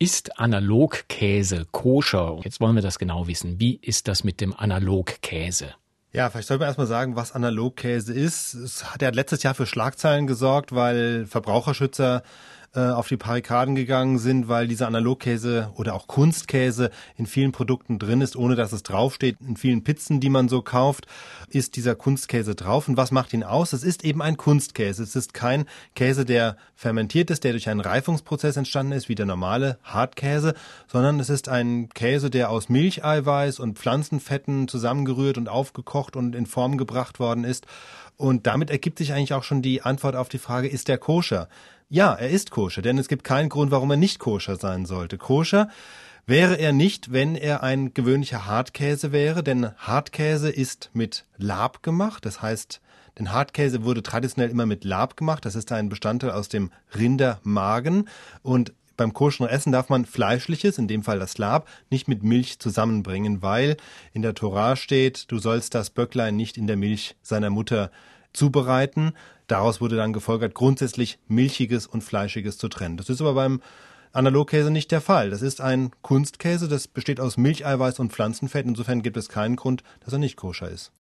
Ist Analogkäse koscher? Jetzt wollen wir das genau wissen. Wie ist das mit dem Analogkäse? Ja, vielleicht sollten wir erstmal sagen, was Analogkäse ist. Es hat ja letztes Jahr für Schlagzeilen gesorgt, weil Verbraucherschützer äh, auf die Barrikaden gegangen sind, weil dieser Analogkäse oder auch Kunstkäse in vielen Produkten drin ist, ohne dass es draufsteht. In vielen Pizzen, die man so kauft, ist dieser Kunstkäse drauf. Und was macht ihn aus? Es ist eben ein Kunstkäse. Es ist kein Käse, der fermentiert ist, der durch einen Reifungsprozess entstanden ist, wie der normale Hartkäse, sondern es ist ein Käse, der aus Milcheiweiß und Pflanzenfetten zusammengerührt und aufgekocht und in Form gebracht worden ist. Und damit ergibt sich eigentlich auch schon die Antwort auf die Frage, ist der koscher? Ja, er ist koscher, denn es gibt keinen Grund, warum er nicht koscher sein sollte. Koscher wäre er nicht, wenn er ein gewöhnlicher Hartkäse wäre, denn Hartkäse ist mit Lab gemacht, das heißt, denn Hartkäse wurde traditionell immer mit Lab gemacht, das ist ein Bestandteil aus dem Rindermagen. Und beim koscheren Essen darf man Fleischliches, in dem Fall das Lab, nicht mit Milch zusammenbringen, weil in der Torah steht, du sollst das Böcklein nicht in der Milch seiner Mutter zubereiten. Daraus wurde dann gefolgert, grundsätzlich Milchiges und Fleischiges zu trennen. Das ist aber beim Analogkäse nicht der Fall. Das ist ein Kunstkäse, das besteht aus Milcheiweiß und Pflanzenfett. Insofern gibt es keinen Grund, dass er nicht koscher ist.